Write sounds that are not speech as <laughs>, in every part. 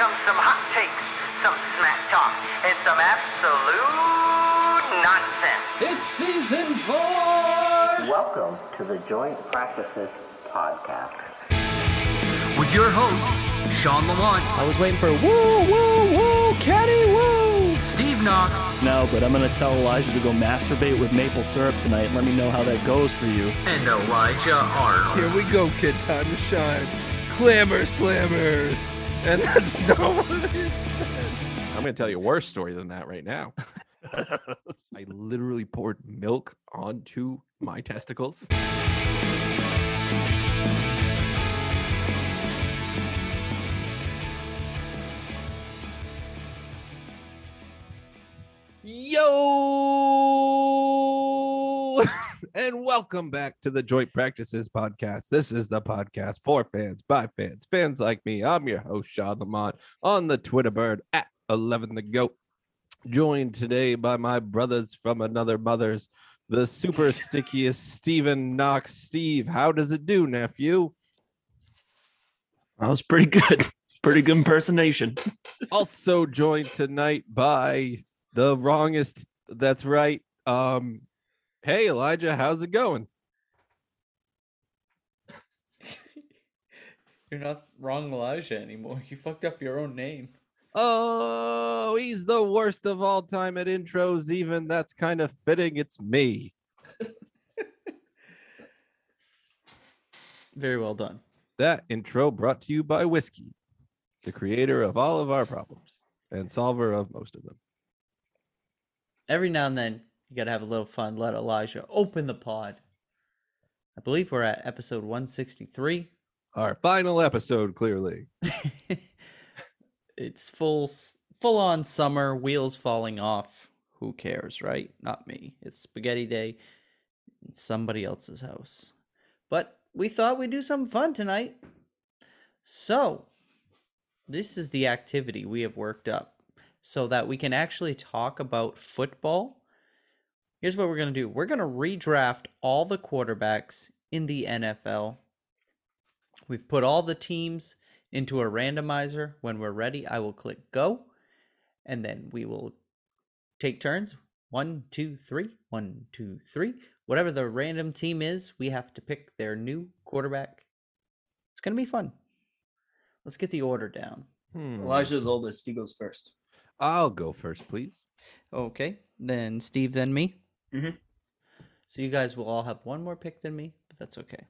comes some hot takes, some smack talk, and some absolute nonsense. It's season four! Welcome to the Joint Practices Podcast. With your hosts, Shawn Lamont, I was waiting for woo, woo, woo, Kenny, woo! Steve Knox, No, but I'm gonna tell Elijah to go masturbate with maple syrup tonight and let me know how that goes for you. and Elijah Arnold. Here we go, kid. Time to shine. Clamor slammers. And <laughs> that's not what it said. I'm going to tell you a worse story than that right now. <laughs> I literally poured milk onto my testicles. Yo! And welcome back to the Joint Practices Podcast. This is the podcast for fans, by fans, fans like me. I'm your host, Shawn Lamont, on the Twitter bird at 11 the GOAT. Joined today by my brothers from another mother's, the super <laughs> stickiest Stephen Knox. Steve, how does it do, nephew? That was pretty good. Pretty good impersonation. <laughs> also joined tonight by the wrongest. That's right. Um, hey Elijah, how's it going? <laughs> You're not wrong, Elijah, anymore. You fucked up your own name. Oh, he's the worst of all time at intros. Even that's kind of fitting. It's me. <laughs> Very well done. That intro brought to you by Whiskey, the creator of all of our problems and solver of most of them. Every now and then, you gotta have a little fun. Let Elijah open the pod. I believe we're at episode 163. Our final episode, clearly. <laughs> it's full, full on summer. Wheels falling off. Who cares, right? Not me. It's spaghetti day. in somebody else's house. But we thought we'd do something fun tonight. So, this is the activity we have worked up so that we can actually talk about football. Here's what we're going to do we're going to redraft all the quarterbacks in the NFL. We've put all the teams into a randomizer. When we're ready, I will click go, and then we will take turns. One, two, three. One, two, three. Whatever the random team is, we have to pick their new quarterback. It's going to be fun. Let's get the order down. Hmm. Elijah's oldest. He goes first. I'll go first, please. Okay, then Steve, then me. Mhm. So you guys will all have one more pick than me, but that's okay.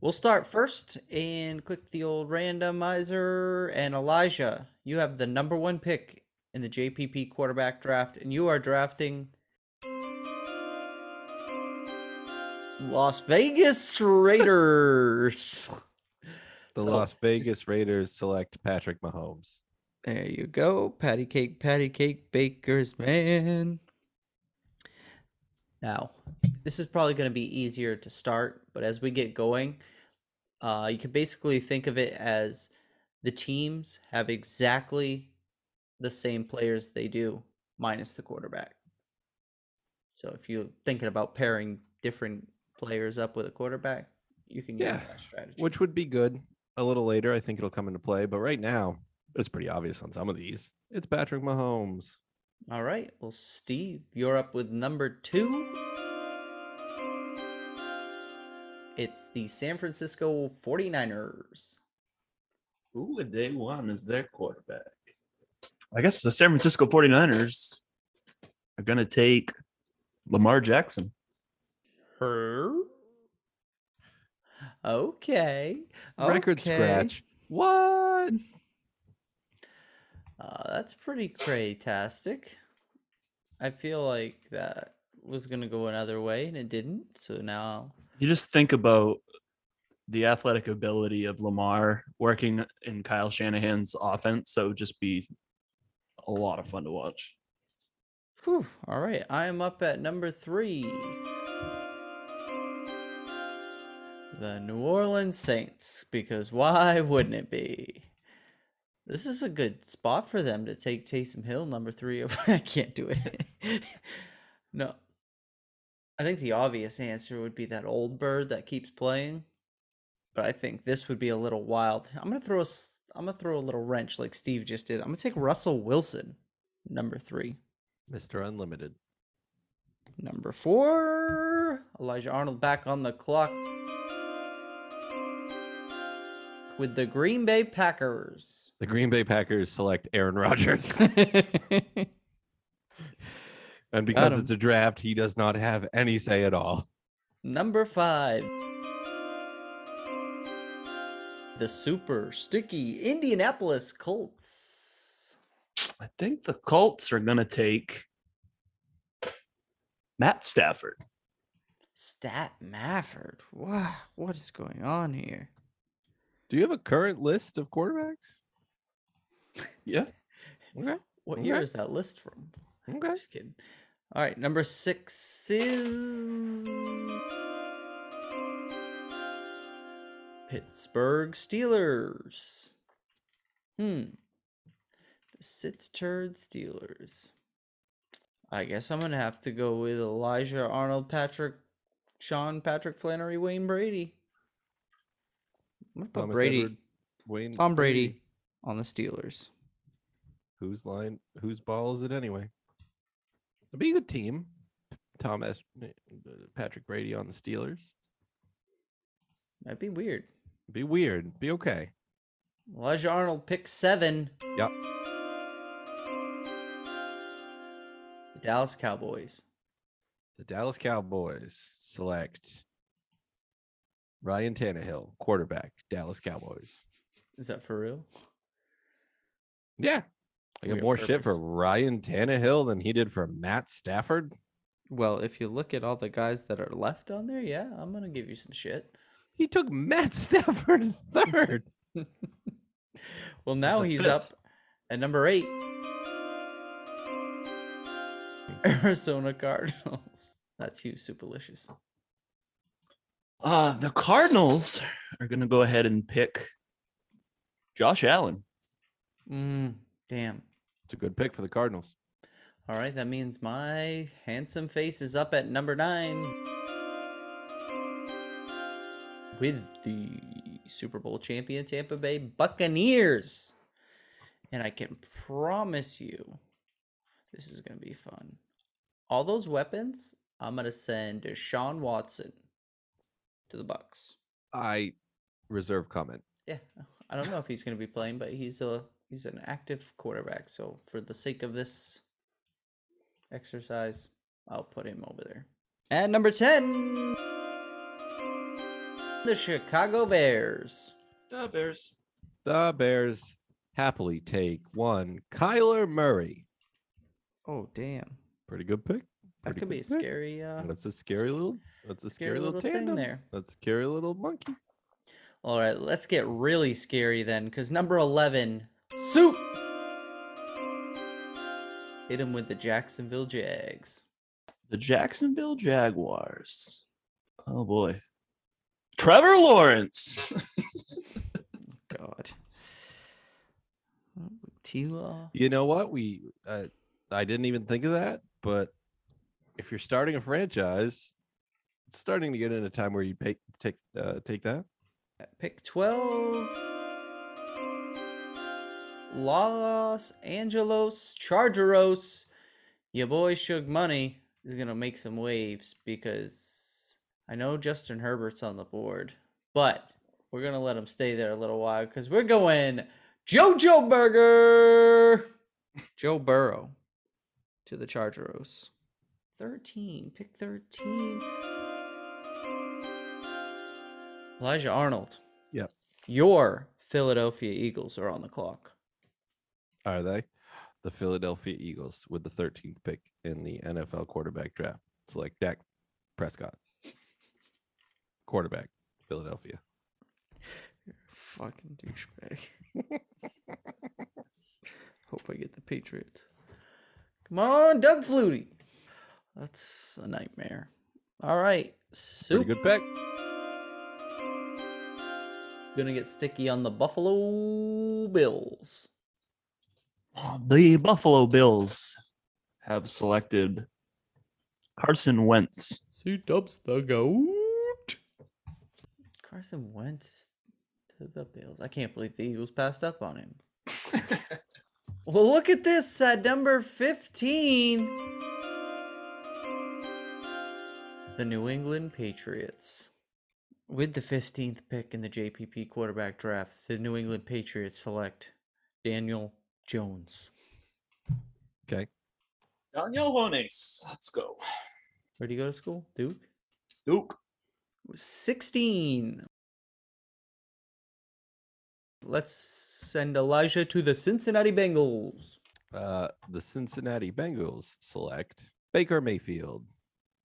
We'll start first and click the old randomizer. And Elijah, you have the number one pick in the JPP quarterback draft, and you are drafting Las Vegas Raiders. <laughs> The So- Las Vegas Raiders select Patrick Mahomes. There you go. Patty cake, patty cake, baker's man. Now, this is probably going to be easier to start, but as we get going, uh, you can basically think of it as the teams have exactly the same players they do, minus the quarterback. So if you're thinking about pairing different players up with a quarterback, you can use Yeah, that strategy. which would be good a little later. I think it'll come into play, but right now it's pretty obvious on some of these. It's Patrick Mahomes. All right. Well, Steve, you're up with number two. It's the San Francisco 49ers. Who would they want as their quarterback? I guess the San Francisco 49ers are going to take Lamar Jackson. Her? Okay. Record okay. scratch. What? Uh, that's pretty craytastic. I feel like that was going to go another way and it didn't. So now. You just think about the athletic ability of Lamar working in Kyle Shanahan's offense. So just be a lot of fun to watch. Whew, all right. I am up at number three. The New Orleans Saints, because why wouldn't it be? This is a good spot for them to take Taysom Hill, number three. <laughs> I can't do it. <laughs> no. I think the obvious answer would be that old bird that keeps playing. But I think this would be a little wild. I'm going to throw a I'm gonna throw a little wrench like Steve just did. I'm gonna take Russell Wilson, number three. Mr. Unlimited. Number four, Elijah Arnold back on the clock with the Green Bay Packers. The Green Bay Packers select Aaron Rodgers. <laughs> and because it's a draft, he does not have any say at all. Number five, the super sticky Indianapolis Colts. I think the Colts are gonna take Matt Stafford. Stat Mafford. Wow, what is going on here? Do you have a current list of quarterbacks? Yeah. Okay. What year is that list from? Okay. I'm just kidding. All right, number six is Pittsburgh Steelers. Hmm. The sits turd Steelers. I guess I'm gonna have to go with Elijah Arnold, Patrick, Sean, Patrick Flannery, Wayne Brady. I'm gonna put Thomas Brady, Edward, Wayne Tom Brady on the Steelers. Whose line? Whose ball is it anyway? It'd be a good team. Thomas, uh, Patrick Brady on the Steelers. That'd be weird. Be weird. Be okay. Elijah Arnold, pick seven. Yep. The Dallas Cowboys. The Dallas Cowboys select Ryan Tannehill, quarterback, Dallas Cowboys. Is that for real? Yeah. I get Weird more shit for purpose. Ryan Tannehill than he did for Matt Stafford. Well, if you look at all the guys that are left on there, yeah, I'm gonna give you some shit. He took Matt <laughs> Stafford third. <laughs> Well, now the he's fifth. up at number eight. Arizona Cardinals. <laughs> That's you, superlicious. Uh the Cardinals are gonna go ahead and pick Josh Allen. Mm, damn. It's a good pick for the Cardinals. All right, that means my handsome face is up at number nine with the Super Bowl champion Tampa Bay Buccaneers. And I can promise you this is going to be fun. All those weapons, I'm going to send Deshaun Watson to the Bucks. I reserve comment. Yeah, I don't know if he's going to be playing, but he's a he's an active quarterback. So for the sake of this exercise, I'll put him over there. At number ten, the Chicago Bears. The Bears. The Bears happily take one Kyler Murray. Oh damn, Pretty good pick. that could be a pick. scary, uh, That's a scary little. That's a scary, scary little, little thing tandem. there. That's a scary little monkey. All right, let's get really scary then, because number 11, Soup. Hit him with the Jacksonville Jags. The Jacksonville Jaguars. Oh boy. Trevor Lawrence. <laughs> God. T-Law. You know what? We uh, I didn't even think of that, but if you're starting a franchise, it's starting to get in a time where you pay, take uh, take that. At Pick 12. Los Angeles Chargeros. Your boy Suge Money is going to make some waves because I know Justin Herbert's on the board, but we're going to let him stay there a little while because we're going JoJo Burger. Joe Burrow to the Chargeros. 13. Pick 13. Elijah Arnold. Yep. Your Philadelphia Eagles are on the clock. Are they? The Philadelphia Eagles with the 13th pick in the NFL quarterback draft. Select so like Dak Prescott. Quarterback, Philadelphia. You're Fucking douchebag. Hope I get the Patriots. Come on, Doug Flutie. That's a nightmare. All right. Soup. Pretty good pick. Gonna get sticky on the Buffalo Bills. Um, the Buffalo Bills have selected Carson Wentz. See Dubs the goat. Carson Wentz to the Bills. I can't believe the Eagles passed up on him. <laughs> well, look at this at number 15. The New England Patriots. With the 15th pick in the JPP quarterback draft, the New England Patriots select Daniel Jones. Okay. Daniel Jones. Let's go. Where'd he go to school? Duke? Duke. 16. Let's send Elijah to the Cincinnati Bengals. Uh, the Cincinnati Bengals select Baker Mayfield,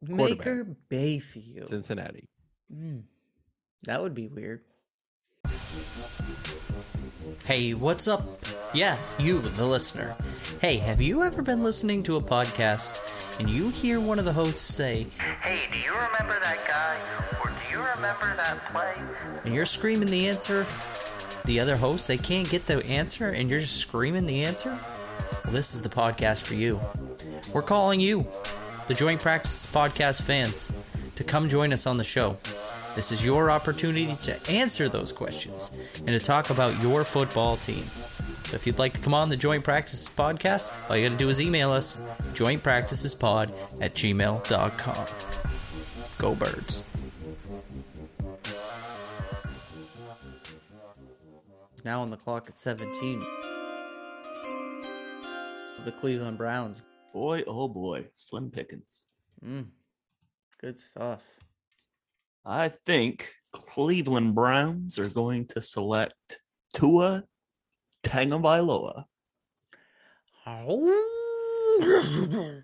Quarterback. Maker Bayfield. Cincinnati. Hmm. That would be weird. Hey, what's up? Yeah, you, the listener. Hey, have you ever been listening to a podcast and you hear one of the hosts say, Hey, do you remember that guy? Or do you remember that play? and you're screaming the answer? The other host, they can't get the answer and you're just screaming the answer? Well, this is the podcast for you. We're calling you, the Joint Practices Podcast fans, to come join us on the show. This is your opportunity to answer those questions and to talk about your football team. So if you'd like to come on the Joint Practices Podcast, all you gotta do is email us, jointpracticespod at gmail.com. Go Birds. Now on the clock at 17. The Cleveland Browns. Boy, oh boy. Slim pickings. Mm, good stuff. I think Cleveland Browns are going to select Tua Tagovailoa. Oh. <laughs>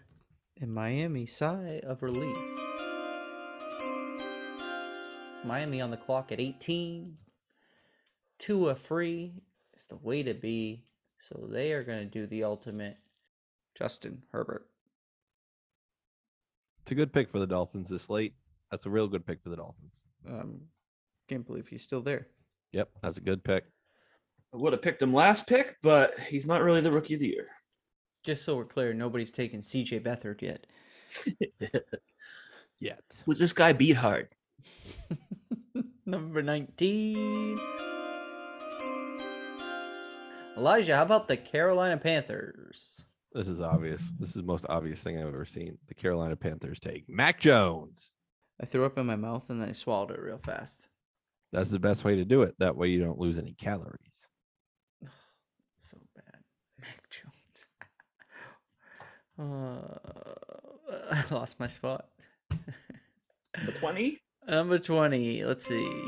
In Miami, sigh of relief. Miami on the clock at 18. Tua free is the way to be. So they are going to do the ultimate. Justin Herbert. It's a good pick for the Dolphins this late. That's a real good pick for the Dolphins. Um, can't believe he's still there. Yep, that's a good pick. I would have picked him last pick, but he's not really the rookie of the year. Just so we're clear, nobody's taken CJ Beathard yet. <laughs> Yet. Who's this guy beat hard? <laughs> Number 19. Elijah, how about the Carolina Panthers? This is obvious. This is the most obvious thing I've ever seen. The Carolina Panthers take Mac Jones. I threw up in my mouth and then I swallowed it real fast. That's the best way to do it. That way you don't lose any calories. So bad. Mac Jones. <laughs> uh, <laughs> I lost my spot. The <laughs> 20? Number 20. Let's see.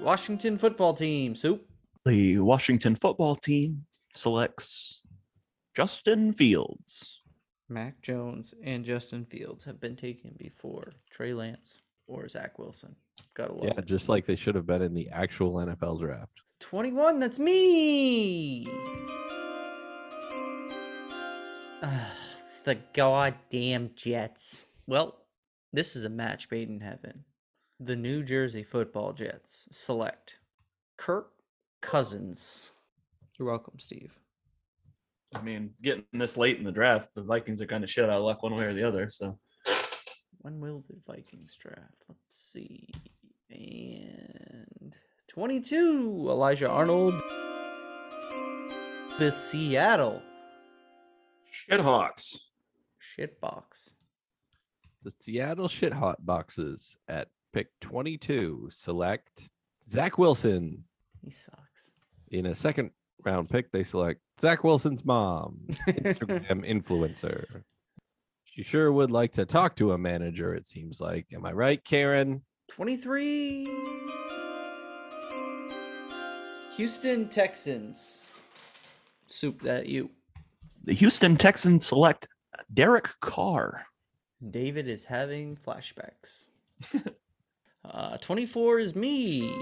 Washington football team. Soup. The Washington football team selects Justin Fields. Mac Jones and Justin Fields have been taken before Trey Lance or Zach Wilson. Gotta love Yeah, it. just like they should have been in the actual NFL draft. 21, that's me. <sighs> It's the goddamn Jets. Well, this is a match made in heaven. The New Jersey football Jets select Kirk Cousins. You're welcome, Steve. I mean, getting this late in the draft, the Vikings are kind of shit out of luck one way or the other. So When will the Vikings draft? Let's see. And 22, Elijah Arnold. The Seattle Shithawks. shitbox. The Seattle Shit Hot Boxes at pick 22 select Zach Wilson. He sucks. In a second round pick, they select Zach Wilson's mom, <laughs> Instagram influencer. She sure would like to talk to a manager, it seems like. Am I right, Karen? 23. Houston Texans. Soup that you. The Houston Texans select Derek Carr. David is having flashbacks. <laughs> uh, 24 is me.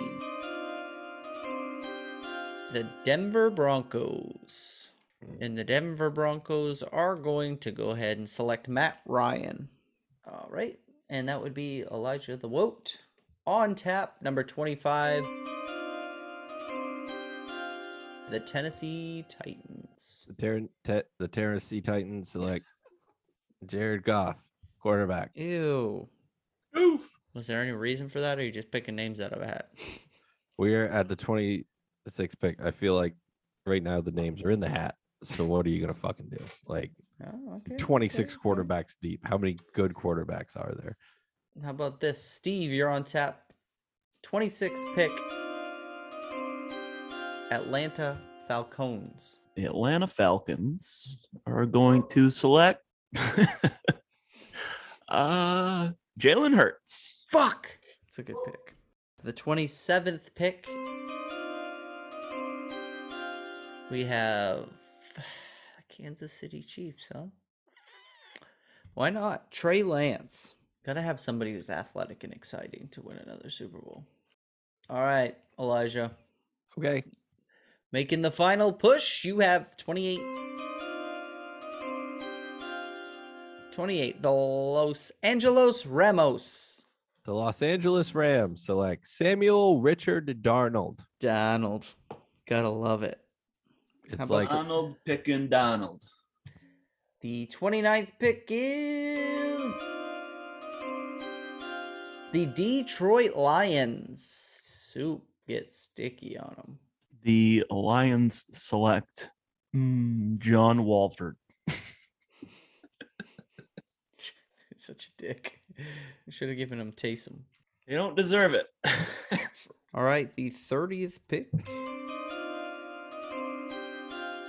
The Denver Broncos. Hmm. And the Denver Broncos are going to go ahead and select Matt Ryan. All right. And that would be Elijah the Woat. On tap, number 25. The Tennessee Titans. The, Ter- Te- the Tennessee Titans select Jared Goff, quarterback. Ew. Oof. Was there any reason for that, or are you just picking names out of a hat? We're at the 26 pick. I feel like right now the names are in the hat. So what are you gonna fucking do? Like Oh, okay. 26 okay, okay. quarterbacks deep. How many good quarterbacks are there? How about this, Steve? You're on tap. 26 pick. Atlanta Falcons. The Atlanta Falcons are going to select <laughs> uh Jalen Hurts. Fuck. It's a good pick. The 27th pick. We have <sighs> Kansas City Chiefs, huh? Why not? Trey Lance. Gotta have somebody who's athletic and exciting to win another Super Bowl. All right, Elijah. Okay. Making the final push, you have 28. 28. The Los Angeles Ramos. The Los Angeles Rams select Samuel Richard Darnold. Donald. Gotta love it. It's about like Donald picking Donald. The 29th pick is the Detroit Lions. Soup gets sticky on them. The Lions select mm, John Wolford. <laughs> Such a dick. I should have given him Taysom. They don't deserve it. <laughs> All right, the 30th pick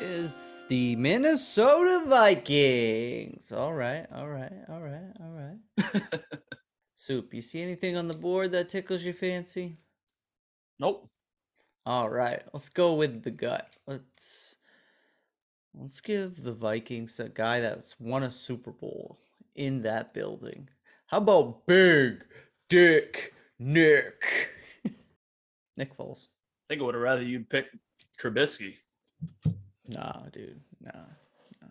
is the Minnesota Vikings. All right, all right, all right, all right. <laughs> Soup, you see anything on the board that tickles your fancy? nope. All right, let's go with the gut. Let's let's give the Vikings a guy that's won a Super Bowl in that building. How about Big Dick Nick? <laughs> Nick Foles. I think I would have rather you'd pick Trubisky. Nah, dude. Nah, nah.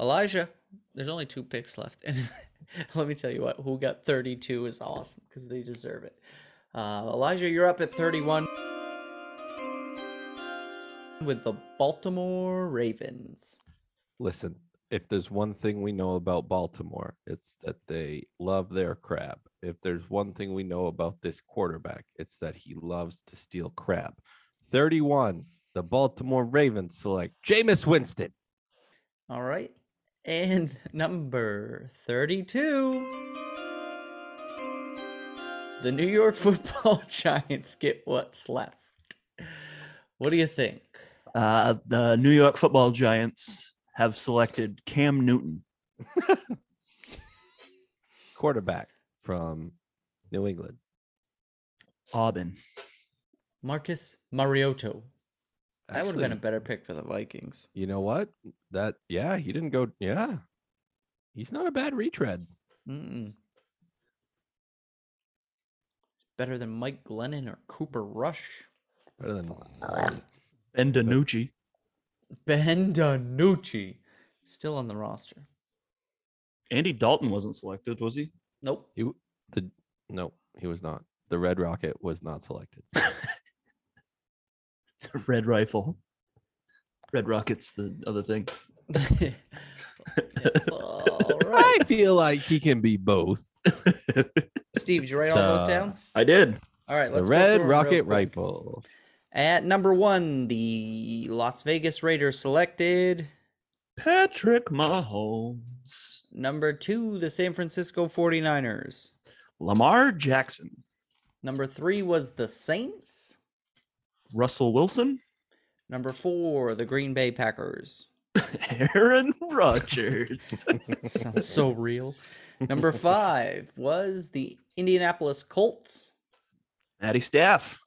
Elijah, there's only two picks left. <laughs> And let me tell you what, who got 32 is awesome because they deserve it. Uh, Elijah, you're up at 31 with the Baltimore Ravens. listen, if there's one thing we know about Baltimore, it's that they love their crab. If there's one thing we know about this quarterback, it's that he loves to steal crab. 31, the Baltimore Ravens select Jameis Winston. All right. And <laughs> number 32. The New York <laughs> football <laughs> Giants get what's left. What do you think? Uh, the New York Football Giants have selected Cam Newton. quarterback from New England. Aubin. Marcus Mariota. That would have been a better pick for the Vikings. You know what? That yeah, he didn't go. Yeah, he's not a bad retread. Mm-mm. Better than Mike Glennon or Cooper Rush. Better than Ben DiNucci. Ben DiNucci. Still on the roster. Andy Dalton wasn't selected, was he? Nope. he. The no, he was not. The Red Rocket was not selected. <laughs> It's <laughs> a red rifle. Red Rocket's the other thing. All right. <laughs> I feel like he can be both. <laughs> Steve, did you write all those down? Uh, I did. All right, The let's go Red through 'em real Rocket quick. Rifle. At number one, the Las Vegas Raiders selected. Patrick Mahomes. Number two, the San Francisco 49ers. Lamar Jackson. Number three was the Saints. Russell Wilson. Number four, the Green Bay Packers. <laughs> Aaron Rodgers. <laughs> Sounds so real. Number five was the Indianapolis Colts. Matty Staff.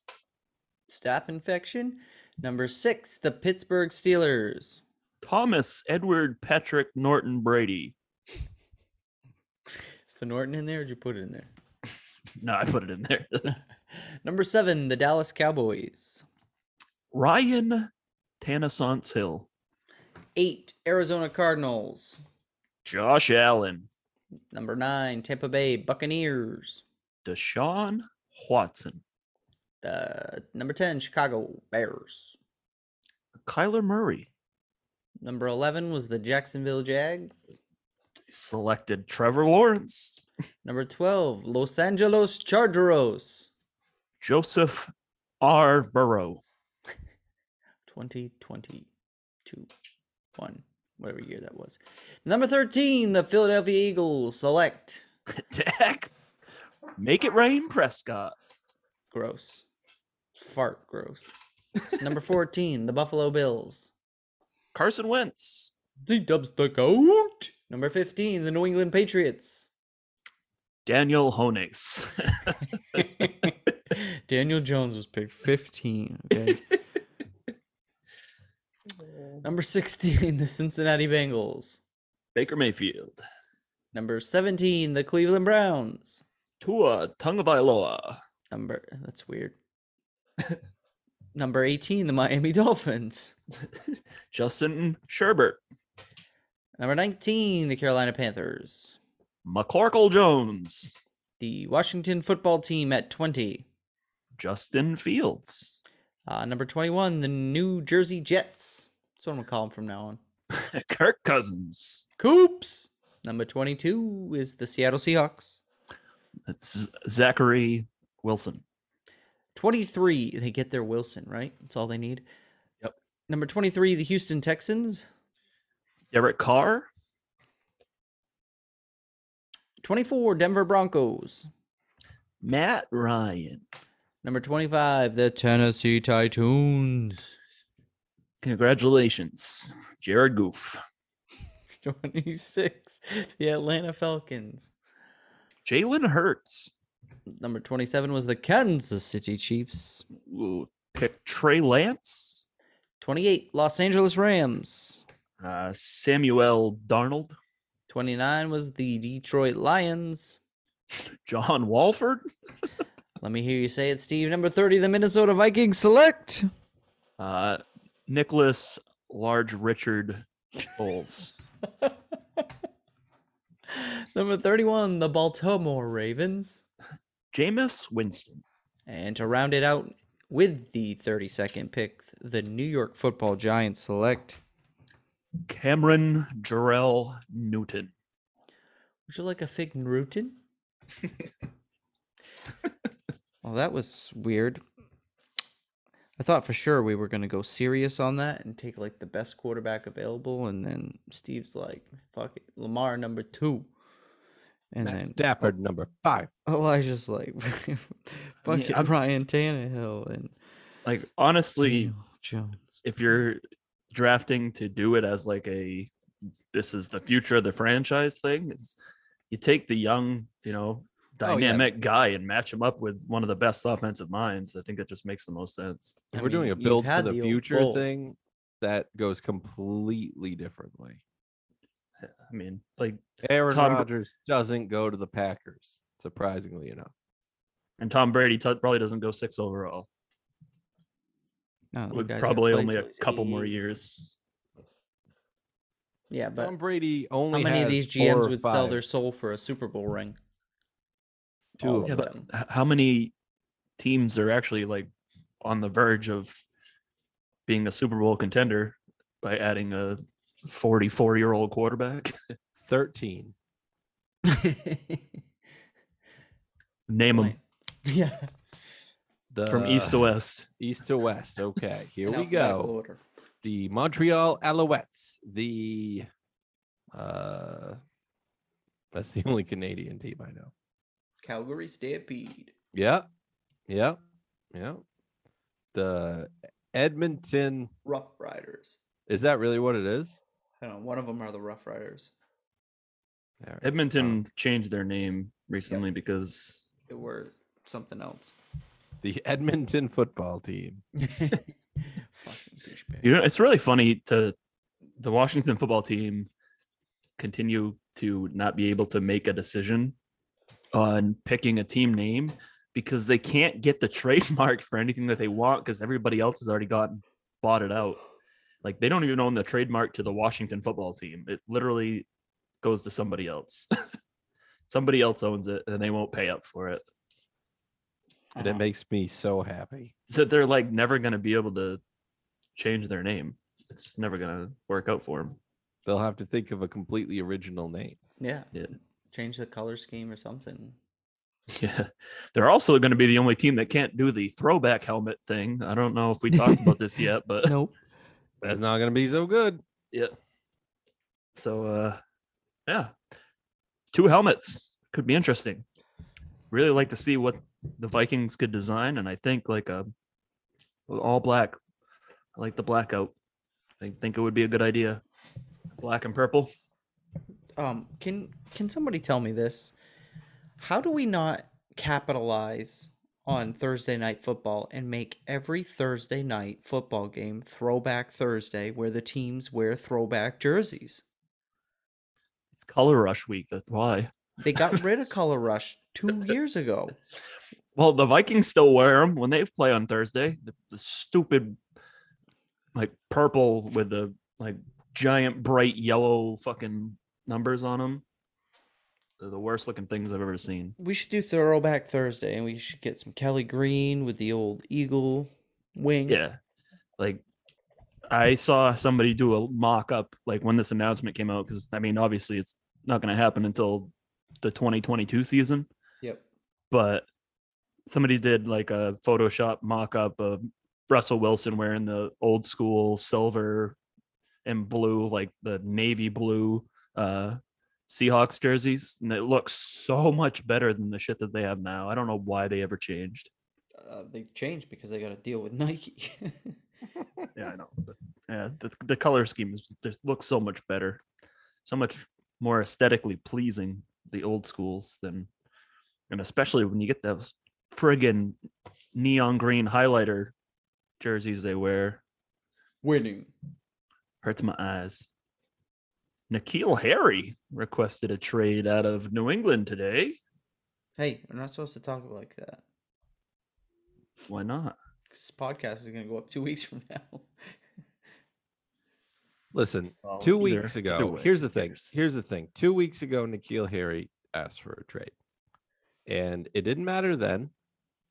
Staff infection. Number six, the Pittsburgh Steelers. Thomas Edward Patrick Norton Brady. Is the Norton in there? Or did you put it in there? No, I put it in there. <laughs> Number seven, the Dallas Cowboys. Ryan Tannasance Hill. Eight, Arizona Cardinals. Josh Allen. Number nine, Tampa Bay Buccaneers. Deshaun Watson. The number ten, Chicago Bears. Kyler Murray. Number eleven was the Jacksonville Jags. selected Trevor Lawrence, Number 12, Los Angeles Chargeros. Joseph R. Burrow, 2022. One, whatever year that was. Number 13, the Philadelphia Eagles select. <laughs> Dak, Make It Rain Prescott, Gross. Fart gross. Number <laughs> 14, the Buffalo Bills. Carson Wentz, The Dubs the goat. Number 15, the New England Patriots. Daniel Hones, <laughs> Daniel Jones was picked 15. Okay. Number 16, the Cincinnati Bengals. Baker Mayfield, Number 17, the Cleveland Browns. Tua Tungavailoa, Number that's weird. <laughs> Number 18, the Miami Dolphins. <laughs> Justin Sherbert, Number 19, the Carolina Panthers. McCorkle Jones, The Washington football team at 20. Justin Fields, Uh, number 21, the New Jersey Jets. That's what I'm to call them from now on. <laughs> Kirk Cousins, Coops. Number 22 is the Seattle Seahawks. that's Zachary Wilson, 23, they get their Wilson, right? That's all they need. Yep. Number 23, the Houston Texans. Derek Carr, 24, Denver Broncos. Matt Ryan. Number 25, the Tennessee Titans. Congratulations, Jared Goof. <laughs> 26, the Atlanta Falcons. Jalen Hurts. Number 27 was the Kansas City Chiefs. Ooh, pick Trey Lance. 28, Los Angeles Rams. Uh, Samuel Darnold. 29 was the Detroit Lions. <laughs> John Wolford. <laughs> Let me hear you say it, Steve. Number 30, the Minnesota Vikings select. Uh, Nicholas Large Richard Bowles. <laughs> Number 31, the Baltimore Ravens. Jameis Winston. And to round it out with the 32nd pick, the New York football Giants select. Cameron Jarrell Newton. Would you like a fig Newton? <laughs> well, that was weird. I thought for sure we were going to go serious on that and take like the best quarterback available. And then Steve's like, fuck it, Lamar number two. And Matt then Stafford, number five. <laughs> Elijah's like, <laughs> fuck it, I'm- Ryan Tannehill and Like honestly, Jones. if you're drafting to do it as like a this is the future of the franchise thing, it's you take the young, you know, Oh, yeah. dynamic guy and match him up with one of the best offensive minds. I think that just makes the most sense. I we're doing a build for the the future bull. thing, that goes completely differently. I mean, like Aaron Tom Br- Rodgers doesn't go to the Packers, surprisingly enough. and Tom Brady t- probably doesn't go six overall. No, With probably only a till he's couple more years. Yeah, but Tom Brady only. how only many of these GMs or would sell their soul for a Super Bowl ring? Two of of Yeah, but them. h- how many teams are actually like on the verge of being a Super Bowl contender by adding a 44 year old quarterback? <laughs> 13. <laughs> Name them <laughs> yeah. The from east to west. east to west. Okay, here we go. order. The Montreal Alouettes. The uh that's the only Canadian team I know. Calgary Stampede. Yeah. Yeah. Yeah. The Edmonton Rough Riders. is that really what it is? I don't know. One of them are the Rough Riders. All right. Edmonton changed their name recently because it were something else. The Edmonton football team. <laughs> <laughs> You know it's really funny to the Washington football team continue to not be able to make a decision on picking a team name because they can't get the <laughs> trademark for anything that they want because everybody else has already gotten bought it out. Like they don't even own the trademark to the Washington football team. It literally goes to somebody else. <laughs> somebody else owns it and they won't pay up for it. And it makes me so happy. So they're like never going to be able to change their name. It's just never going to work out for them. They'll have to think of a completely original name. Yeah. Yeah. Change the color scheme or something. Yeah. They're also going to be the only team that can't do the throwback helmet thing. I don't know if we talked about this yet, but <laughs> Nope. That's not going to be so good. yeah. So uh yeah. Two helmets could be interesting. Really like to see what the Vikings could design and I think like a all black. I like the blackout. I think it would be a good idea. Black and purple. Um, can can somebody tell me this? How do we not capitalize on Thursday night football and make every Thursday night football game throwback Thursday where the teams wear throwback jerseys? It's color rush week. That's why. They got <laughs> rid of color rush 2 years ago. Well, the Vikings still wear them when they play on Thursday. The, the stupid, like purple with the like giant bright yellow fucking numbers on them. They're the worst looking things I've ever seen. We should do throwback Thursday and we should get some Kelly Green with the old eagle wing. Yeah, like I saw somebody do a mock up like when this announcement came out because I mean obviously it's not going to happen until the 2022 season. Yep. but somebody did like a Photoshop mock up of Russell Wilson wearing the old school silver and blue, like the navy blue uh Seahawks jerseys. And it looks so much better than the shit that they have now. I don't know why they ever changed. Uh, they changed because they got to deal with Nike. <laughs> Yeah, I know. But yeah, the, the color scheme is just looks so much better, so much more aesthetically pleasing, the old schools than and especially when you get those friggin' neon green highlighter jerseys they wear. Winning. Hurts my eyes. N'Keal Harry requested a trade out of New England today. Hey, we're not supposed to talk like that. Why not? This podcast is going to go up two weeks from now. Listen, Well, two weeks ago, way, here's the thing. cares? Here's the thing. Two weeks ago, N'Keal Harry asked for a trade. And it didn't matter then.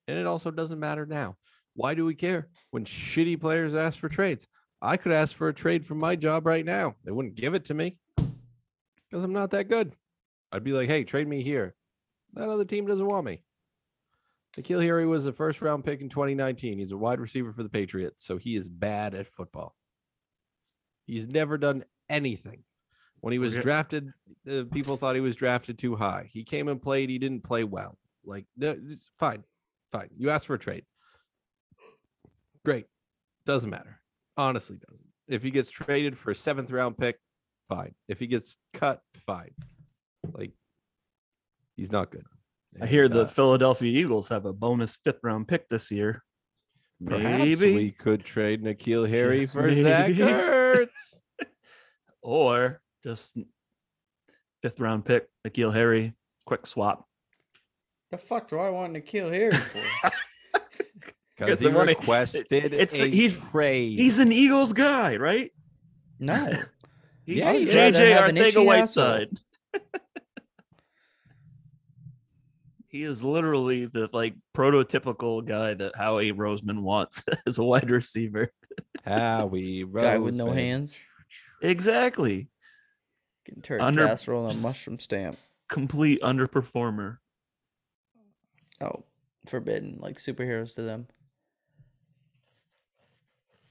And it also doesn't matter now. Why do we care when shitty players ask for trades? I could ask for a trade from my job right now. They wouldn't give it to me because I'm not that good. I'd be like, hey, trade me here. That other team doesn't want me. N'Keal Harry was a first round pick in 2019. He's a wide receiver for the Patriots. So he is bad at football. He's never done anything. When he was drafted, uh, people thought he was drafted too high. He came and played. He didn't play well. Like, no, fine, fine. You asked for a trade. Great. Doesn't matter. Honestly, doesn't. If he gets traded for a seventh round pick, fine. If he gets cut, fine. Like, he's not good. I hear the uh, Philadelphia Eagles have a bonus fifth round pick this year. perhaps Maybe. we could trade N'Keal Harry Just for Zach maybe. Ertz. <laughs> or just fifth round pick, N'Keal Harry, quick swap. the fuck do I want to kill Harry for? <laughs> Because he wanna- requested it's- a he's- trade. He's an Eagles guy, right? no. He's Yeah, JJ rather have an itchy Arcega. Whiteside. <laughs> he is literally the like prototypical guy that Howie Roseman wants <laughs> as a wide receiver. Howie Guy with no hands. Exactly. Getting turd Under- casserole on a mushroom stamp. Complete underperformer. Oh, forbidden. Like superheroes to them.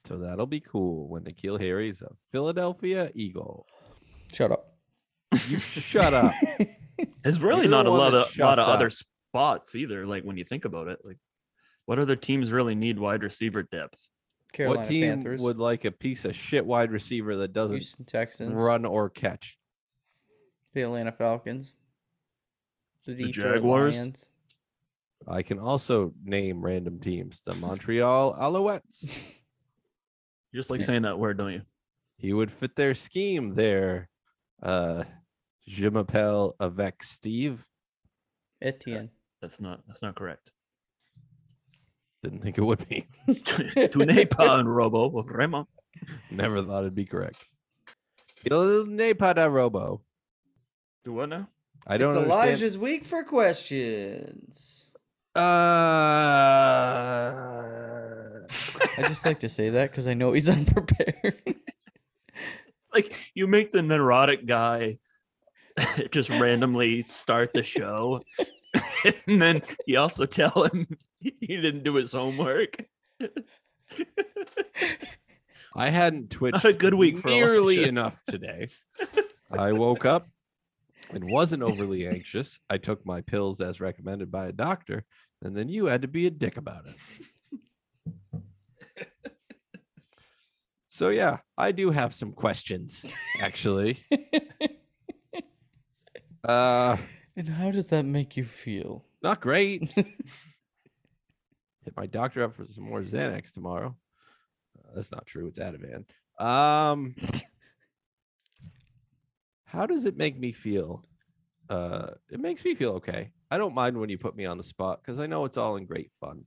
So that'll be cool when N'Keal Harry's a Philadelphia Eagle. Shut up. You shut up. <laughs> There's really You're the not a lot of lot of shuts other spots either. Like when you think about it, like what other teams really need wide receiver depth? Carolina what team Panthers. would like a piece of shit wide receiver that doesn't Houston Texans. run or catch? The Atlanta Falcons. The, The Jaguars? Lions. I can also name random teams. The <laughs> Montreal Alouettes. <laughs> You just like saying that word, don't you? He would fit their scheme there. Uh Je m'appelle avec Steve. Etienne. That's not that's not correct. Didn't think it would be. <laughs> tu n'es pas un robot, vraiment. Never thought it'd be correct. Il n'est pas un robot. Do what now? I don't it's understand. Elijah's week for questions. Uh, I just like to say that because I know he's <laughs> unprepared. Like you make the neurotic guy <laughs> just randomly start the show. <laughs> and then you also tell him he didn't do his homework. I hadn't twitched a good week for nearly Elijah. enough today. I woke up and wasn't overly anxious. I took my pills as recommended by a doctor, and then you had to be a dick about it. So yeah, I do have some questions actually. uh And how does that make you feel? not great. <laughs> Hit my doctor up for some more Xanax tomorrow. Uh, that's not true. It's Ativan. Um, <laughs> how does it make me feel? Uh, it makes me feel okay. I don't mind when you put me on the spot because I know it's all in great fun.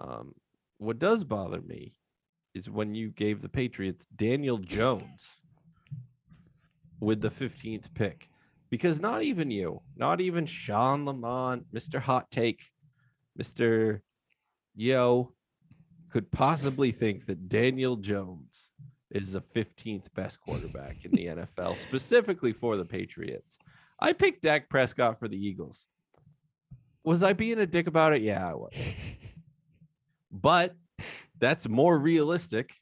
Um, what does bother me is when you gave the Patriots Daniel Jones with the 15th pick because not even you, not even Shawn Lamont, Mr. Hot Take, Mr. Yo, could possibly think that Daniel Jones is the 15th best quarterback in the NFL, specifically for the Patriots. I picked Dak Prescott for the Eagles. Was I being a dick about it? Yeah, I was. But that's more realistic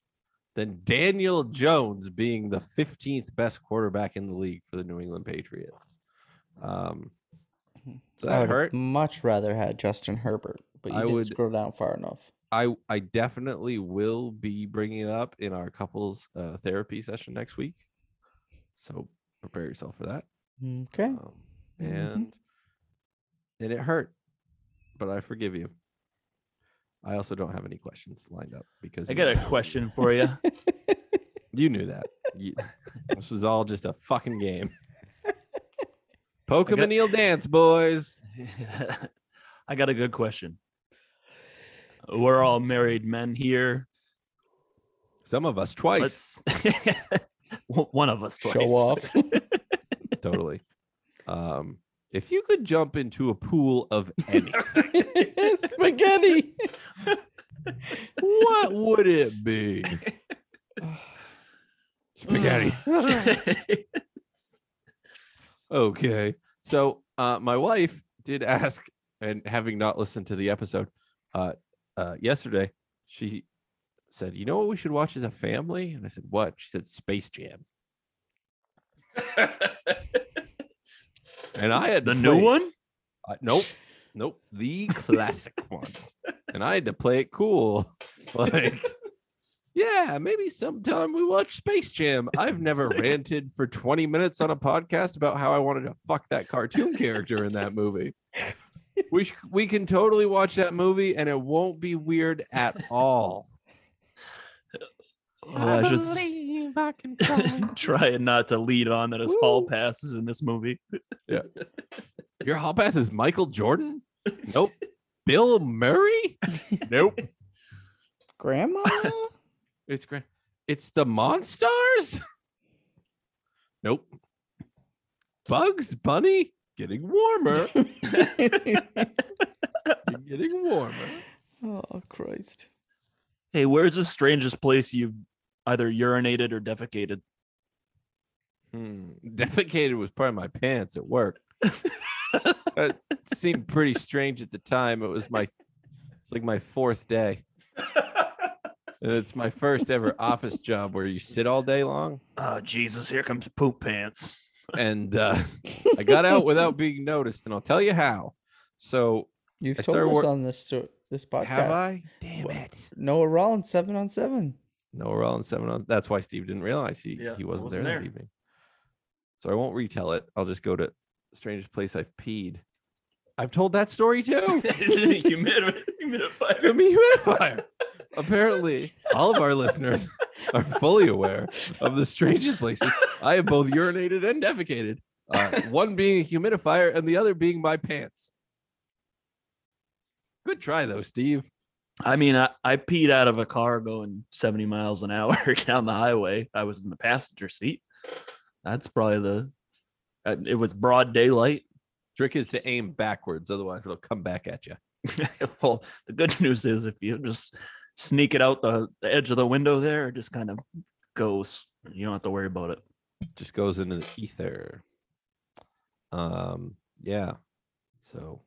than Daniel Jones being the 15th best quarterback in the league for the New England Patriots. Um, so I that would hurt. much rather had Justin Herbert, but you I didn't would- scroll down far enough. I I definitely will be bringing it up in our couples uh, therapy session next week. So prepare yourself for that. Okay. Um, Mhm. and and it hurt, but I forgive you. I also don't have any questions lined up because I you got a question for you. <laughs> You knew that. You- <laughs> this was all just a fucking game. <laughs> Poke 'em got- and he'll dance, boys. I got a good question. We're all married men here. Some of us twice. <laughs> One of us twice. Show off. <laughs> totally. Um, if you could jump into a pool of anything, <laughs> Spaghetti. what would it be? Spaghetti. <sighs> okay. So uh, my wife did ask, and having not listened to the episode uh, uh, yesterday, she said, "You know what we should watch as a family?" And I said, "What?" She said, "Space Jam." and I had the new one? uh, nope, nope, the classic <laughs> one. And I had to play it cool, <laughs> like. Yeah, maybe sometime we watch Space Jam. I've <laughs> never ranted for 20 minutes on a podcast about how I wanted to fuck that cartoon character in that movie. <laughs> We sh- we can totally watch that movie and it won't be weird at all. <laughs> I should I can fly. <laughs> Trying not to lead on that his hall passes in this movie. yeah. Your hall pass is Michael Jordan? Nope. Bill Murray? Nope. Grandma? It's great. It's the Monstars? Nope. Bugs Bunny getting warmer. <laughs> getting warmer. oh, Christ. Hey, where's the strangest place you've either urinated or defecated? Hmm. Defecated was part of my pants at work. <laughs> That seemed pretty strange at the time. It was my it's like my fourth day. And it's my first ever office job where you sit all day long. Oh Jesus, here comes poop pants. And uh, I got out without being noticed, and I'll tell you how. So You've I told us wor- on this sto- this podcast. have I? Damn Well, it. Noah Rollins seven on seven. Noah we're all in seven on. That's why Steve didn't realize he Yeah, he wasn't, wasn't there, there. that evening. So I won't retell it. I'll just go to strangest place I've peed. I've told that story too. <laughs> Humid- humidifier. Humidifier. Apparently, all of our listeners <laughs> are fully aware of the strangest places I have both urinated and defecated. Uh, one being a humidifier, and the other being my pants. Good try though, Steve. I mean, I, I peed out of a car going 70 miles an hour <laughs> down the highway. I was in the passenger seat. That's probably the. uh, It was broad daylight. Trick is to aim backwards, otherwise it'll come back at you. <laughs> well, the good news is if you just sneak it out the, the edge of the window there, it just kind of goes. You don't have to worry about it. Just goes into the ether. Um, yeah. So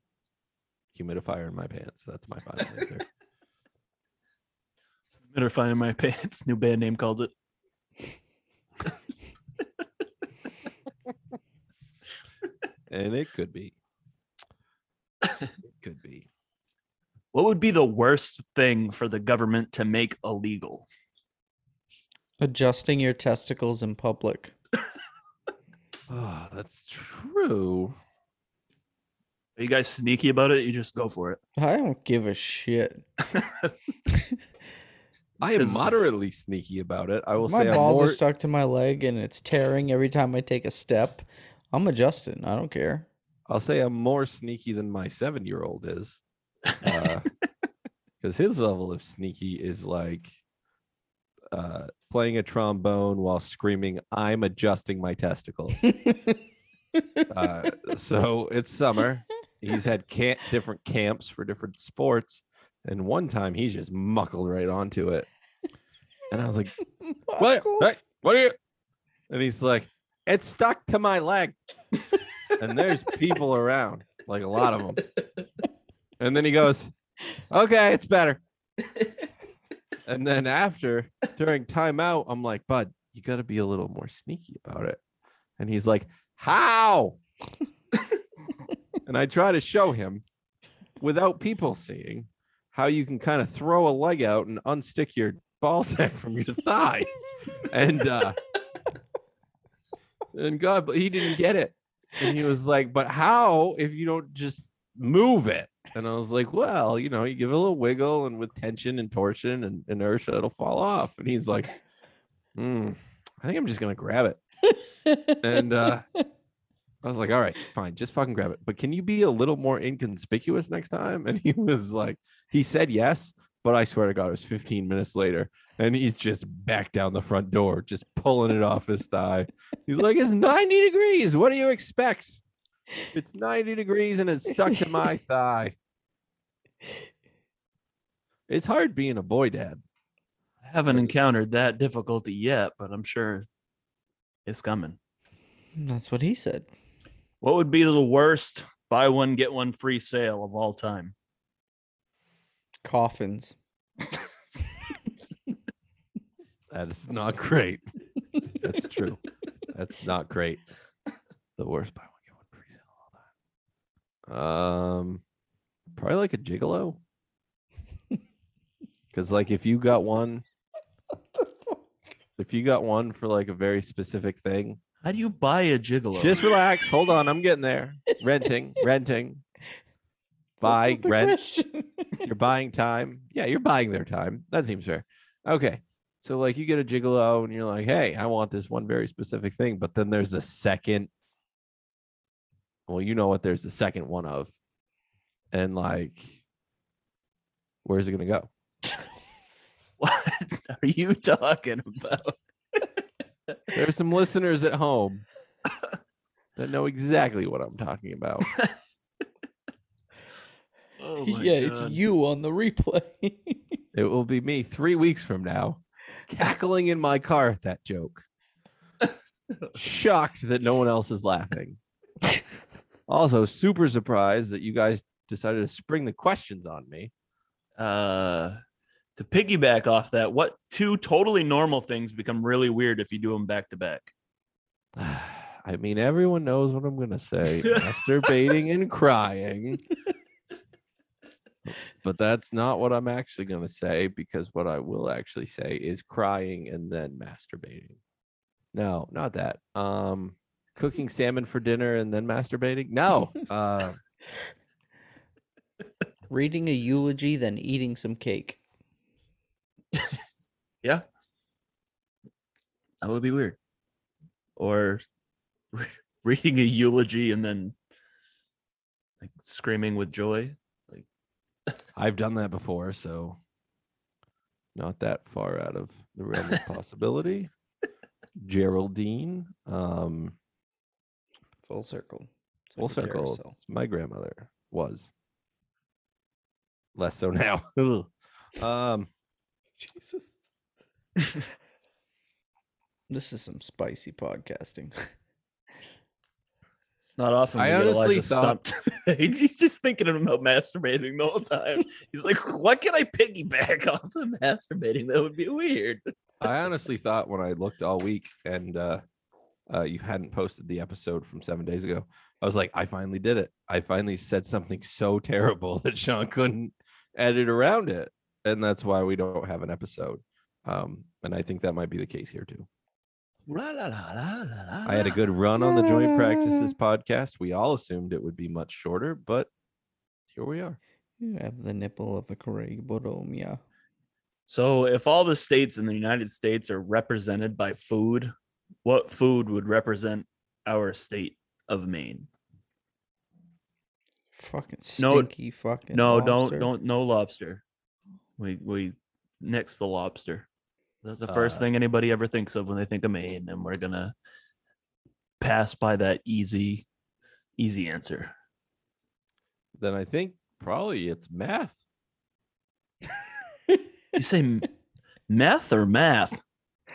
humidifier in my pants. That's my final <laughs> answer. Find in my pants. <laughs> New band name called it. And it could be. It could be. What would be the worst thing for the government to make illegal? Adjusting your testicles in public. Oh, that's true. Are you guys sneaky about it? You just go for it. I don't give a shit. I am moderately sneaky about it. I will my say I'm balls more, are stuck to my leg and it's tearing every time I take a step. I'm adjusting. I don't care. I'll say I'm more sneaky than my seven year old is. <laughs> Because his level of sneaky is like uh, playing a trombone while screaming, I'm adjusting my testicles. <laughs> uh, so it's summer. He's had camp, different camps for different sports. And one time he's just muckled right onto it. And I was like, what? Hey, what are you? And he's like, it's stuck to my leg. and there's people around, like a lot of them. And then he goes, okay, it's better. and then after, during timeout, I'm like, bud, you got to be a little more sneaky about it. And he's like, how? and I try to show him without people seeing how you can kind of throw a leg out and unstick your ball sack from your thigh. And uh and God, but he didn't get it. And he was like, But how if you don't just move it? And I was like, Well, you know, you give it a little wiggle and with tension and torsion and inertia, it'll fall off. And he's like, hmm, I think I'm just gonna grab it. And uh I was like, all right, fine, just fucking grab it. But can you be a little more inconspicuous next time? And he was like, he said yes, but I swear to God, it was 15 minutes later. And he's just back down the front door, just pulling it off his thigh. He's like, it's 90 degrees. What do you expect? It's 90 degrees and it's stuck to my <laughs> thigh. It's hard being a boy dad. I haven't encountered that difficulty yet, but I'm sure it's coming. That's what he said. What would be the worst buy one, get one free sale of all time? Coffins. That is not great. That's true. That's not great. The worst buy one get one free sale of all time. Um, probably like a gigolo. Because like if you got one, if you got one for like a very specific thing, How do you buy a gigolo? just relax. Hold on, I'm getting there. Renting, renting, buy, rent. <laughs> You're buying time. Yeah, you're buying their time. That seems fair. Okay. So like you get a gigolo and you're like, hey, I want this one very specific thing, but then there's a second. Well, you know what there's the second one of. And like, where's it gonna go? <laughs> what are you talking about? There's some listeners at home <laughs> that know exactly what I'm talking about. Oh <laughs> my yeah, it's you on the replay. <laughs> It will be me three weeks from now, cackling in my car at that joke. Shocked that no one else is laughing. Also, super surprised that you guys decided to spring the questions on me. uh to piggyback off that what two totally normal things become really weird if you do them back to back <sighs> I mean, everyone knows what I'm going to say <laughs> masturbating and crying. But that's not what I'm actually going to say because what I will actually say is crying and then masturbating. No, not that. Um, cooking salmon for dinner and then masturbating. No. <laughs> Uh, Reading a eulogy, then eating some cake. <laughs> yeah that would be weird or re- <laughs> reading a eulogy and then like screaming with joy I've done that before, so not that far out of the realm of possibility. Geraldine, um, Full circle. It's full like circle. My grandmother was less so now. <laughs> Um, <laughs> Jesus. <laughs> this is some spicy podcasting. It's not often. I honestly Elijah thought- <laughs> <laughs> He's just thinking about masturbating the whole time. He's like, "What can I piggyback <laughs> off of masturbating? That would be weird." I honestly thought when I looked all week and uh, uh, you hadn't posted the episode from seven days ago, I was like, I finally did it. I finally said something so terrible that Shawn couldn't edit around it. And that's why we don't have an episode. Um, and I think that might be the case here too. I had a good run on the Joint Practices podcast. We all assumed it would be much shorter, but here we are. You have the nipple of a Craig Boromia. So, if all the states in the United States are represented by food, what food would represent our state of Maine? Fucking No, stinky fucking. No, lobster. don't don't no lobster. We we nix the lobster. That's the first Uh, thing anybody ever thinks of when they think of Maine, and we're gonna pass by that easy, easy answer. Then I think probably it's math. You say meth or math?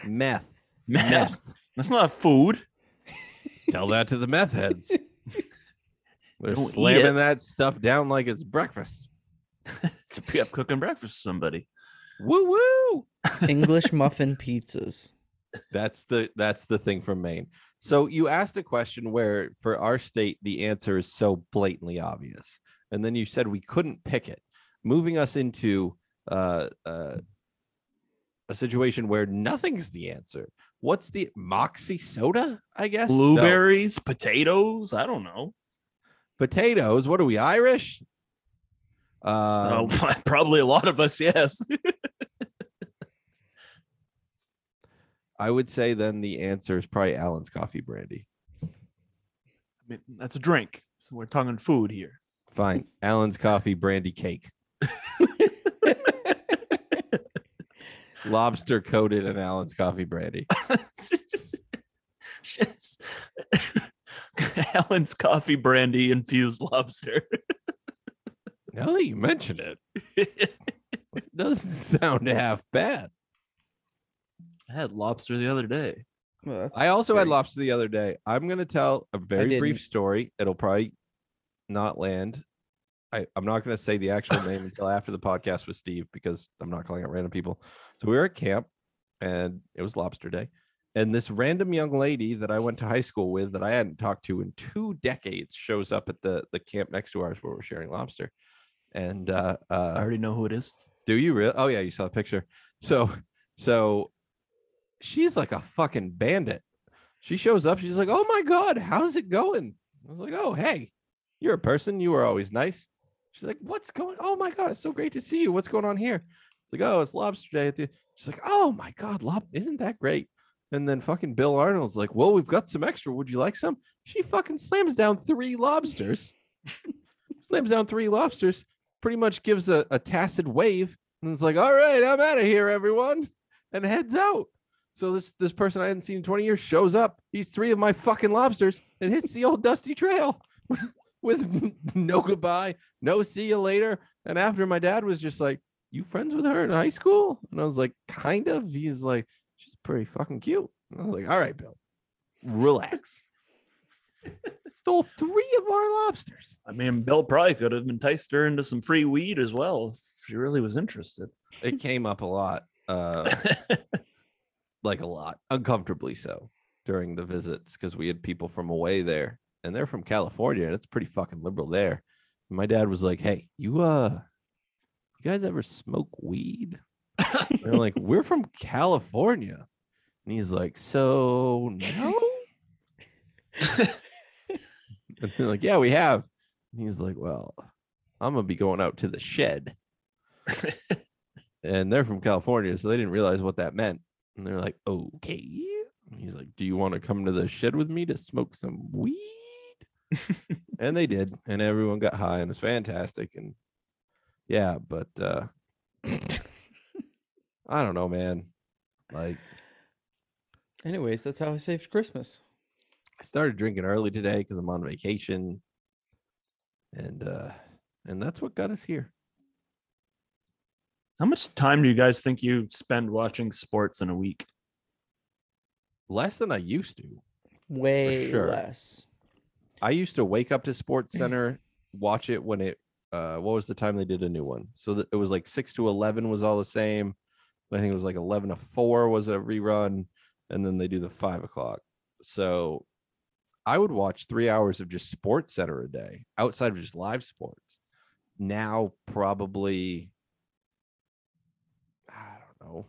Meth. Meth. That's not food. Tell that to the meth heads. <laughs> They're Don't slamming that stuff down like it's breakfast. <laughs> it's up cooking breakfast for somebody. Woo woo. English <laughs> muffin pizzas. That's the that's the thing from Maine. So you asked a question where for our state the answer is so blatantly obvious, and then you said we couldn't pick it, moving us into uh, uh, a situation where nothing's the answer. What's the moxie soda? I guess No. Blueberries, potatoes. I don't know. potatoes. What are we Irish? Um, So, <laughs> probably a lot of us, yes. <laughs> I would say then the answer is probably Allen's coffee brandy. I mean, that's a drink. So we're talking food here. Fine, <laughs> Allen's coffee brandy cake, <laughs> lobster coated in Allen's coffee brandy. <laughs> Just- Allen's coffee brandy infused lobster. Now that you mention it, it doesn't sound half bad. I had lobster the other day. Well, I also had lobster the other day. I'm gonna tell a very brief story. It'll probably not land. I, I'm not gonna say the actual name until after the podcast with Steve because I'm not calling out random people. So we were at camp and it was lobster day. And this random young lady that I went to high school with that I hadn't talked to in two decades shows up at the the camp next to ours where we're sharing lobster. And uh, I uh already know who it is. do you really? Oh yeah, you saw the picture. So so she's like a fucking bandit. She shows up, she's like, "Oh my god, how's it going?" I was like, "Oh, hey. You're a person. You were always nice." She's like, "What's going? Oh my god, it's so great to see you. What's going on here?" It's like, "Oh, it's lobster day." At the... She's like, "Oh my god, lob isn't that great?" And then fucking Bill Arnold's like, "Well, we've got some extra. Would you like some?" She fucking slams down three lobsters. <laughs> slams down three lobsters pretty much gives a, a tacit wave and it's like, all right, I'm out of here, everyone, and heads out. So this this person I hadn't seen in 20 years shows up, eats three of my fucking lobsters, and hits the old dusty trail with, <laughs> with no goodbye, no see you later. And after my dad was just like, You friends with her in high school? And I was like, kind of. He's like, She's pretty fucking cute. And I was like, All right, Bill, relax. <laughs> Stole three of our lobsters. I mean, Bill probably could have enticed her into some free weed as well if she really was interested. It came up a lot. Uh <laughs> like a lot, uncomfortably so during the visits because we had people from away there and they're from California and it's pretty fucking liberal there. And my dad was like, Hey, you uh you guys ever smoke weed? And they're like, We're from California. And he's like, So no. and they're like, Yeah, we have. And he's like, Well, I'm gonna be going out to the shed. <laughs> and they're from California, so they didn't realize what that meant. And they're like, okay. And he's like, Do you want to come to the shed with me to smoke some weed? <laughs> and they did, and everyone got high, and it was fantastic. And yeah, but uh <laughs> I don't know, man. Like Anyways, that's how I saved Christmas. I started drinking early today because I'm on vacation. And uh and that's what got us here. How much time do you guys think you spend watching sports in a week? Less than I used to. Way sure. less. I used to wake up to Sports <laughs> Center, watch it when it. Uh, what was the time they did a new one? So that it was like six to eleven was all the same. I think it was like eleven to four was a rerun, and then they do the five o'clock. So I would watch three hours of just Sports Center a day outside of just live sports. Now probably I don't know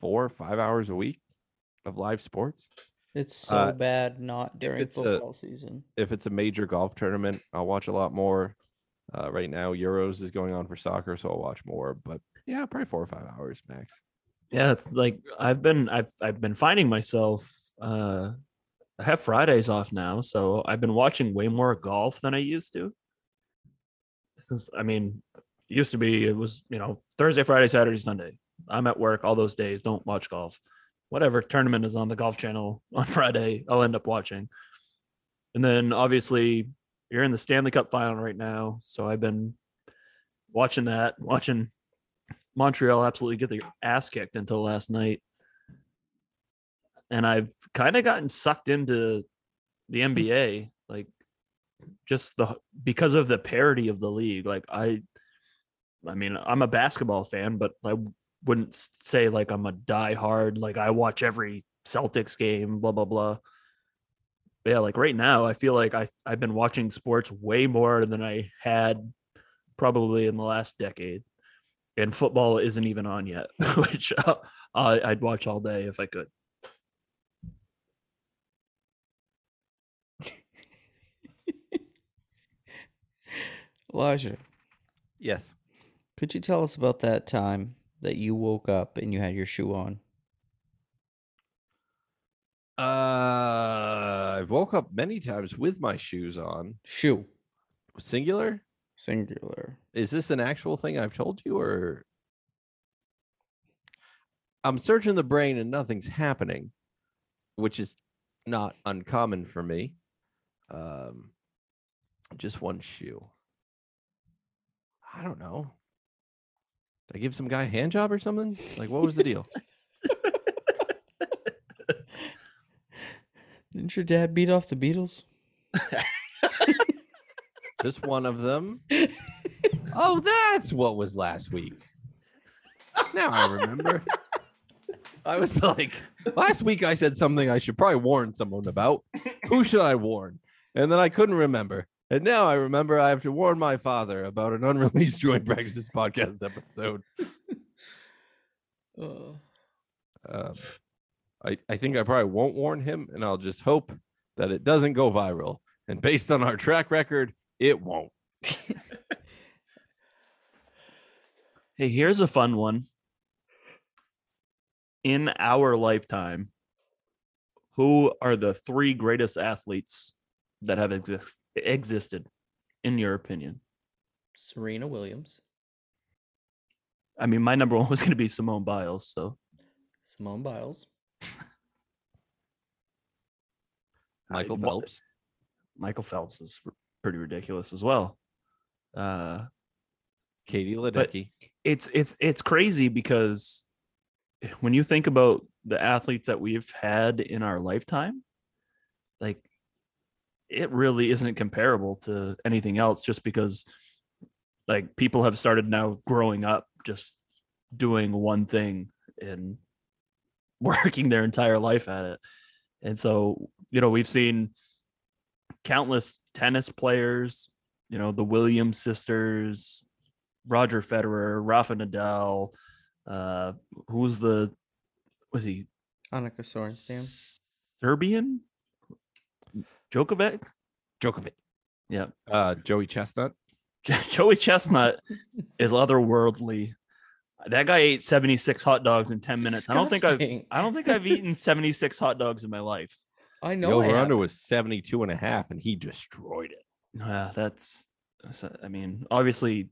four or five hours a week of live sports. It's so Uh, bad not during it's a- football season. if it's a major golf tournament, I'll watch a lot more. Uh, right now, Euros is going on for soccer, so I'll watch more. But yeah, probably four or five hours max. Yeah, it's like I've been I've I've been finding myself uh I have Fridays off now, so I've been watching way more golf than I used to. Since I mean, used to be it was, you know, Thursday, Friday, Saturday, Sunday. I'm at work all those days, don't watch golf. Whatever tournament is on the golf channel <laughs> on Friday, I'll end up watching. And then obviously you're in the Stanley Cup final right now, so I've been watching that, watching Montreal absolutely get their ass kicked until last night. And I've kind of gotten sucked into the hmm. NBA, like just the because of the parity of the league. Like I I mean, I'm a basketball fan, but I wouldn't say like I'm a diehard, like I watch every Celtics game, blah blah blah. But yeah, like right now, I feel like I I've been watching sports way more than I had probably in the last decade and football isn't even on yet, <laughs> which uh, I'd watch all day if I could. Elijah, Yes. could you tell us about that time that you woke up and you had your shoe on? Uh, I've woke up many times with my shoes on. Shoe, Singular? singular. Is this an actual thing I've told you, or I'm searching the brain and nothing's happening, which is not uncommon for me. Um, just one shoe. I don't know. Did I give some guy a hand job or something? Like, what was the deal? <laughs> Didn't your dad beat off the Beatles? <laughs> Just one of them. <laughs> Oh, that's what was last week. Now I remember. I was like, last week I said something I should probably warn someone about. Who should I warn? And then I couldn't remember. And now I remember I have to warn my father about an unreleased <laughs> Joint Practices podcast episode. Uh, Um, I, I think I probably won't warn him, and I'll just hope that it doesn't go viral. And based on our track record, it won't. <laughs> Hey, here's a fun one. In our lifetime, who are the three greatest athletes that have exist- existed, in your opinion? Serena Williams, I mean, my number one was going to be Simone Biles. So Simone Biles, Michael wa- Phelps. Michael Phelps is pretty ridiculous as well. Uh, Katie Ledecky. it's it's it's crazy because when you think about the athletes that we've had in our lifetime like it really isn't comparable to anything else just because like people have started now growing up just doing one thing and <laughs> working their entire life at it and so you know we've seen countless tennis players you know the williams sisters Roger Federer, Rafa Nadal, uh, who's the was he Annika Sorenstam. Serbian? Djokovic? Djokovic. Yeah. Uh, Joey Chestnut. <laughs> Joey Chestnut is otherworldly. That guy ate 76 hot dogs in 10 minutes. I don't think I've I don't think I've eaten 76 hot dogs in my life. I know. I over under haven't. was 72 and a half, and he destroyed it. Yeah, that's that's- I mean, obviously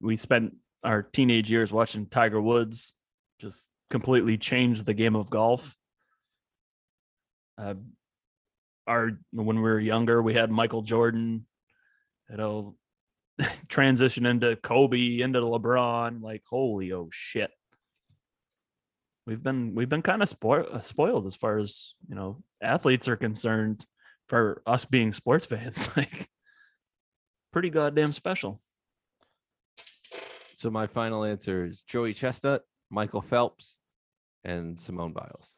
we spent our teenage years watching Tiger Woods just completely change the game of golf. Uh, our when we were younger, we had Michael Jordan, know, <laughs> transition into Kobe, into LeBron. Like, holy oh shit! We've been we've been kind of spoiled uh, spoiled as far as you know athletes are concerned for us being sports <laughs> fans, like pretty goddamn special. So my final answer is Joey Chestnut, Michael Phelps, and Simone Biles.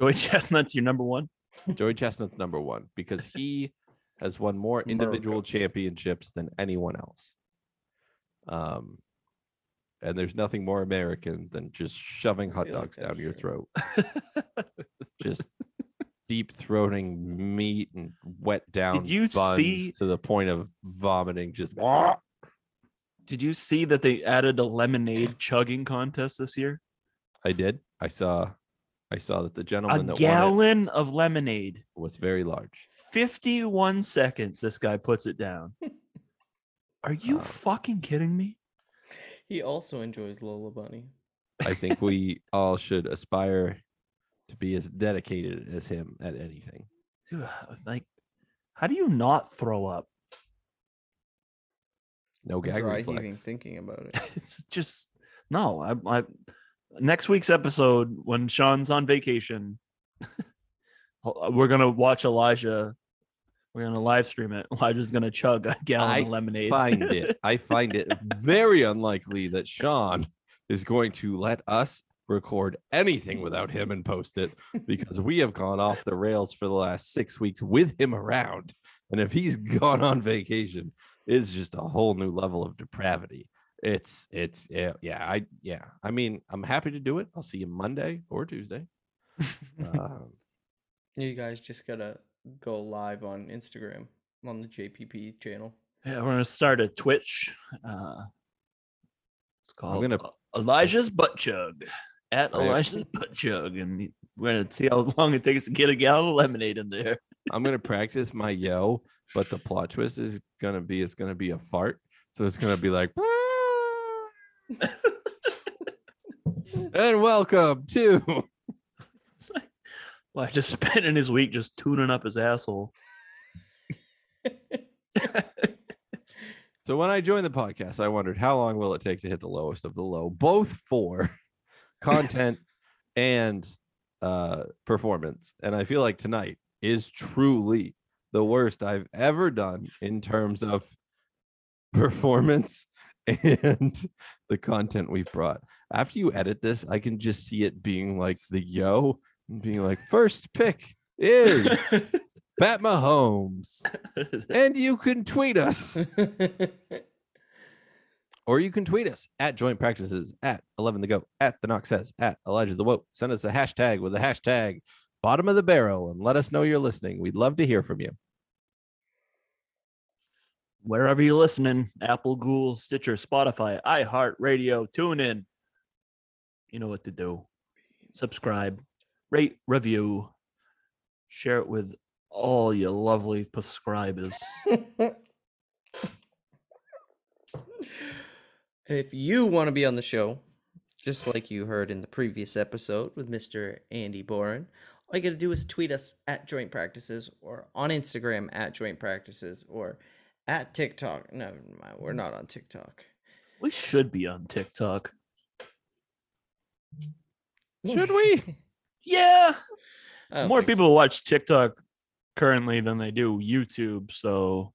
Joey <laughs> Chestnut's your number one. Joey Chestnut's number one because he has won more <laughs> individual championships than anyone else. Um, and there's nothing more American than just shoving hot feel like dogs down your true. throat, <laughs> just deep throating meat and wet down Did you buns see- to the point of vomiting. Just Did you see that they added a lemonade chugging contest this year? I did. I saw. I saw that the A gentleman that won gallon of lemonade. was very large. 51 seconds this guy puts it down. <laughs> Are you Um, fucking kidding me? he also enjoys Lola Bunny. I think we <laughs> all should aspire to be as dedicated as him at anything. Dude, like how do you not throw up? No gag Dry heaving reflex. thinking about it. <laughs> It's just no. I, I next week's episode when Shawn's on vacation, <laughs> we're gonna watch Elijah. We're gonna live stream it. Elijah's gonna chug a gallon I of lemonade. find it. <laughs> I find it very unlikely that Shawn is going to let us record anything without him and post it because we have gone off the rails for the last six weeks with him around. And if he's gone on vacation, it's just a whole new level of depravity. It's it's yeah, yeah, I yeah. I mean, I'm happy to do it. I'll see you Monday or Tuesday. <laughs> Um, You guys just gotta go live on Instagram on the JPP channel. Yeah, we're gonna start a Twitch. Uh, it's called gonna- Elijah's Butt Chug at I am- Elijah's Butt Chug, and we're gonna see how long it takes to get a gallon of lemonade in there. I'm gonna practice my yo, but the plot twist is gonna be it's gonna be a fart. So it's gonna be like <laughs> and welcome to like, Elijah spending his week just tuning up his asshole. so when I joined the podcast, I wondered how long will it take to hit the lowest of the low, both for content and uh performance. And I feel like tonight is truly the worst I've ever done in terms of performance and the content we've brought. After you edit this, I can just see it being like the yo and being like, first pick is <laughs> Pat Mahomes. And you can tweet us, or you can tweet us at joint practices at 11 the go at the knock says at Elijah the Woke. Send us a hashtag with the hashtag bottom of the barrel and let us know you're listening. We'd love to hear from you. Wherever you're listening, Apple, Google, Stitcher, Spotify, iHeartRadio, tune in. You know what to do. Subscribe, rate, review, share it with all your lovely subscribers. <laughs> And if you want to be on the show, just like you heard in the previous episode with Mr. Andy Boren, all you got to do is tweet us at Joint Practices or on Instagram at Joint Practices or at TikTok. No, never mind, we're mm. not on TikTok. We should be on TikTok. Should we? <laughs> Yeah. More think so. people watch TikTok currently than they do YouTube. So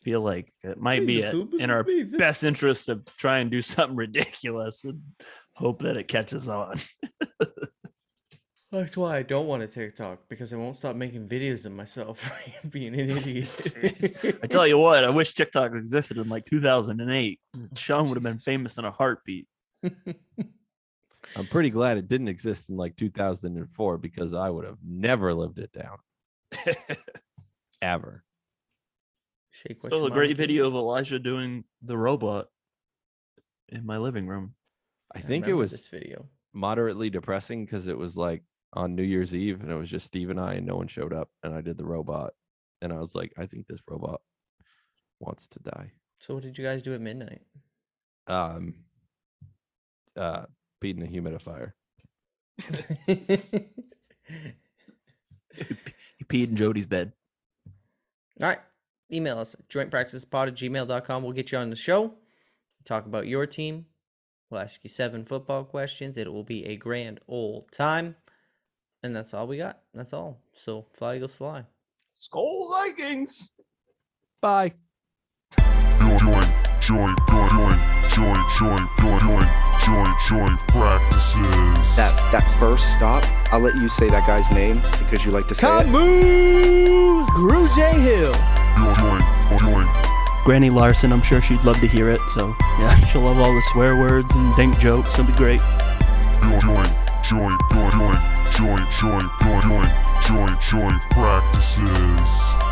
I feel like it might be in our best interest to try and do <laughs> something ridiculous and hope that it catches on. <laughs> That's why I don't want a TikTok because I won't stop making videos of myself <laughs> being an idiot. I tell you what, I wish TikTok existed in like 2008. Shawn would have been famous in a heartbeat. <laughs> I'm pretty glad it didn't exist in like 2004 because I would have never lived it down <laughs> ever. Shake what Still a great video of Elijah doing the robot in my living room. I think it was this video. moderately depressing because it was like on New Year's Eve and it was just Steve and I and no one showed up and I did the robot and I was like, I think this robot wants to die. So what did you guys do at midnight? Um uh beating a humidifier. <laughs> He peed in Jody's bed. All right. Email us at jointpracticepod at gmail.com. We'll get you on the show. Talk about your team. We'll ask you seven football questions. It will be a grand old time. And that's all we got. That's all. So fly goes fly. Skol Vikings. Bye. Join, join, join, join, join, join, join, join, join, join practices. That's that first stop. I'll let you say that guy's name because you like to say it. Camus Gruge Hill. Join, join, join. Granny Larson, I'm sure she'd love to hear it. So yeah, <laughs> she'll love all the swear words and dank jokes. It'll be great. Join, join, joint, joint, joint, joint, joint, joint, joint, practices.